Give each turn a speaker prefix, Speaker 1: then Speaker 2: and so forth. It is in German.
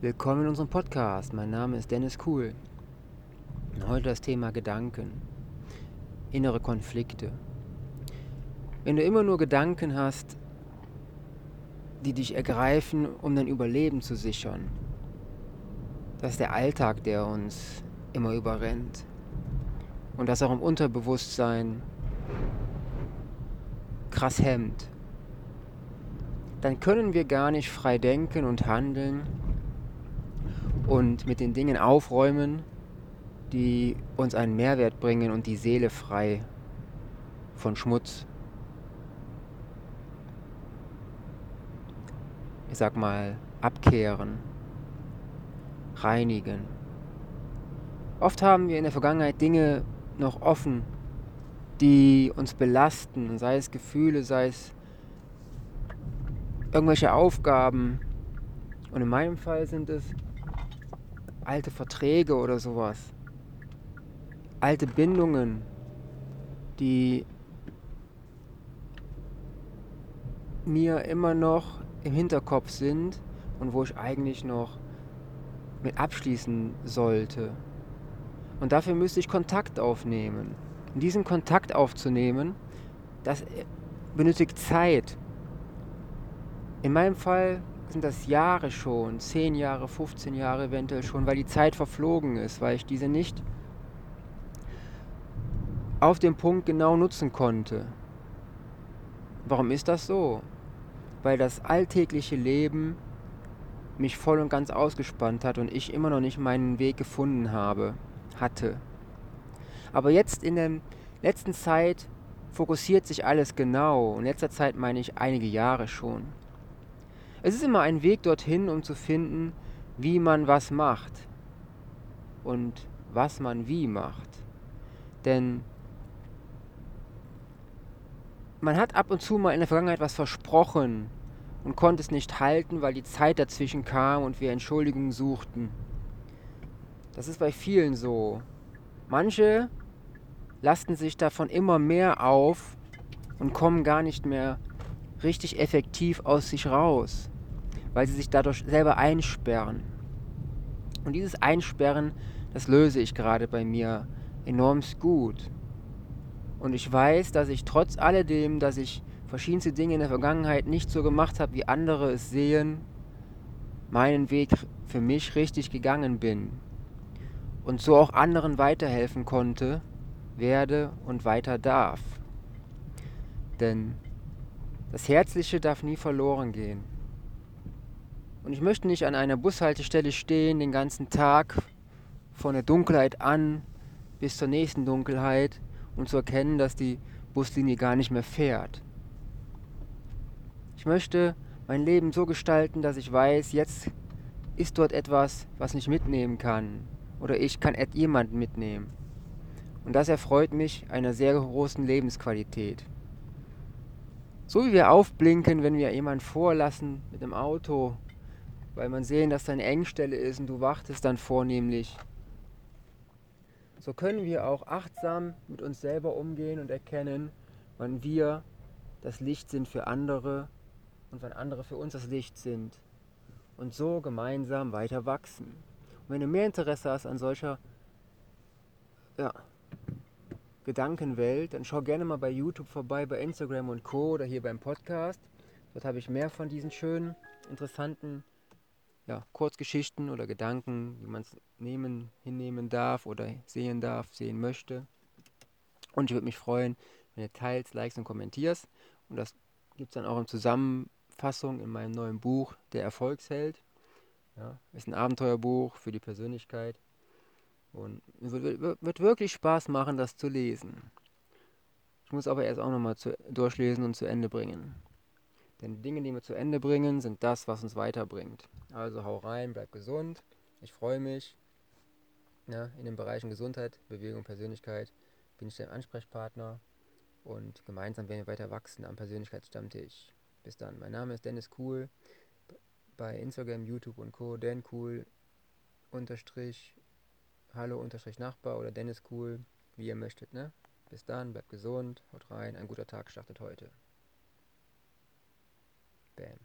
Speaker 1: Willkommen in unserem Podcast. Mein Name ist Dennis Kuhl. Heute das Thema Gedanken, innere Konflikte. Wenn du immer nur Gedanken hast, die dich ergreifen, um dein Überleben zu sichern, das ist der Alltag, der uns immer überrennt. Und das auch im Unterbewusstsein krass hemmt. Dann können wir gar nicht frei denken und handeln und mit den Dingen aufräumen, die uns einen Mehrwert bringen und die Seele frei von Schmutz. Ich sag mal, abkehren, reinigen. Oft haben wir in der Vergangenheit Dinge noch offen, die uns belasten, sei es Gefühle, sei es irgendwelche Aufgaben. Und in meinem Fall sind es alte Verträge oder sowas. Alte Bindungen, die mir immer noch im Hinterkopf sind und wo ich eigentlich noch mit abschließen sollte. Und dafür müsste ich Kontakt aufnehmen. Und diesen Kontakt aufzunehmen, das benötigt Zeit. In meinem Fall sind das Jahre schon, 10 Jahre, 15 Jahre eventuell schon, weil die Zeit verflogen ist, weil ich diese nicht auf dem Punkt genau nutzen konnte. Warum ist das so? Weil das alltägliche Leben mich voll und ganz ausgespannt hat und ich immer noch nicht meinen Weg gefunden habe, hatte. Aber jetzt in der letzten Zeit fokussiert sich alles genau. In letzter Zeit meine ich einige Jahre schon. Es ist immer ein Weg dorthin, um zu finden, wie man was macht und was man wie macht. Denn man hat ab und zu mal in der Vergangenheit was versprochen und konnte es nicht halten, weil die Zeit dazwischen kam und wir Entschuldigungen suchten. Das ist bei vielen so. Manche lasten sich davon immer mehr auf und kommen gar nicht mehr richtig effektiv aus sich raus, weil sie sich dadurch selber einsperren. Und dieses Einsperren, das löse ich gerade bei mir enormst gut. Und ich weiß, dass ich trotz alledem, dass ich verschiedenste Dinge in der Vergangenheit nicht so gemacht habe, wie andere es sehen, meinen Weg für mich richtig gegangen bin. Und so auch anderen weiterhelfen konnte, werde und weiter darf. Denn das Herzliche darf nie verloren gehen. Und ich möchte nicht an einer Bushaltestelle stehen den ganzen Tag von der Dunkelheit an bis zur nächsten Dunkelheit und zu erkennen, dass die Buslinie gar nicht mehr fährt. Ich möchte mein Leben so gestalten, dass ich weiß, jetzt ist dort etwas, was ich mitnehmen kann. Oder ich kann jemanden mitnehmen. Und das erfreut mich einer sehr großen Lebensqualität. So wie wir aufblinken, wenn wir jemanden vorlassen mit dem Auto, weil man sehen, dass da eine Engstelle ist und du wartest dann vornehmlich. So können wir auch achtsam mit uns selber umgehen und erkennen, wann wir das Licht sind für andere und wann andere für uns das Licht sind. Und so gemeinsam weiter wachsen. Und wenn du mehr Interesse hast an solcher ja, Gedankenwelt, dann schau gerne mal bei YouTube vorbei, bei Instagram und Co. oder hier beim Podcast. Dort habe ich mehr von diesen schönen, interessanten ja, Kurzgeschichten oder Gedanken, wie man es nehmen, hinnehmen darf oder sehen darf, sehen möchte. Und ich würde mich freuen, wenn du teilst, likest und kommentierst. Und das gibt es dann auch in Zusammenfassung in meinem neuen Buch, Der Erfolgsheld. Ja, ist ein Abenteuerbuch für die Persönlichkeit. Und es wird, wird, wirklich Spaß machen, das zu lesen. Ich muss aber erst auch nochmal durchlesen und zu Ende bringen. Denn die Dinge, die wir zu Ende bringen, sind das, was uns weiterbringt. Also hau rein, bleib gesund. Ich freue mich. Ja, in den Bereichen Gesundheit, Bewegung, Persönlichkeit bin ich dein Ansprechpartner. Und gemeinsam werden wir weiter wachsen am Persönlichkeitsstammtisch. Bis dann. Mein Name ist Dennis Cool. Bei Instagram, YouTube und Co. Dan Cool unterstrich hallo unterstrich Nachbar oder Dennis cool, wie ihr möchtet, ne? Bis dann, bleibt gesund, haut rein, ein guter Tag startet heute. Damn.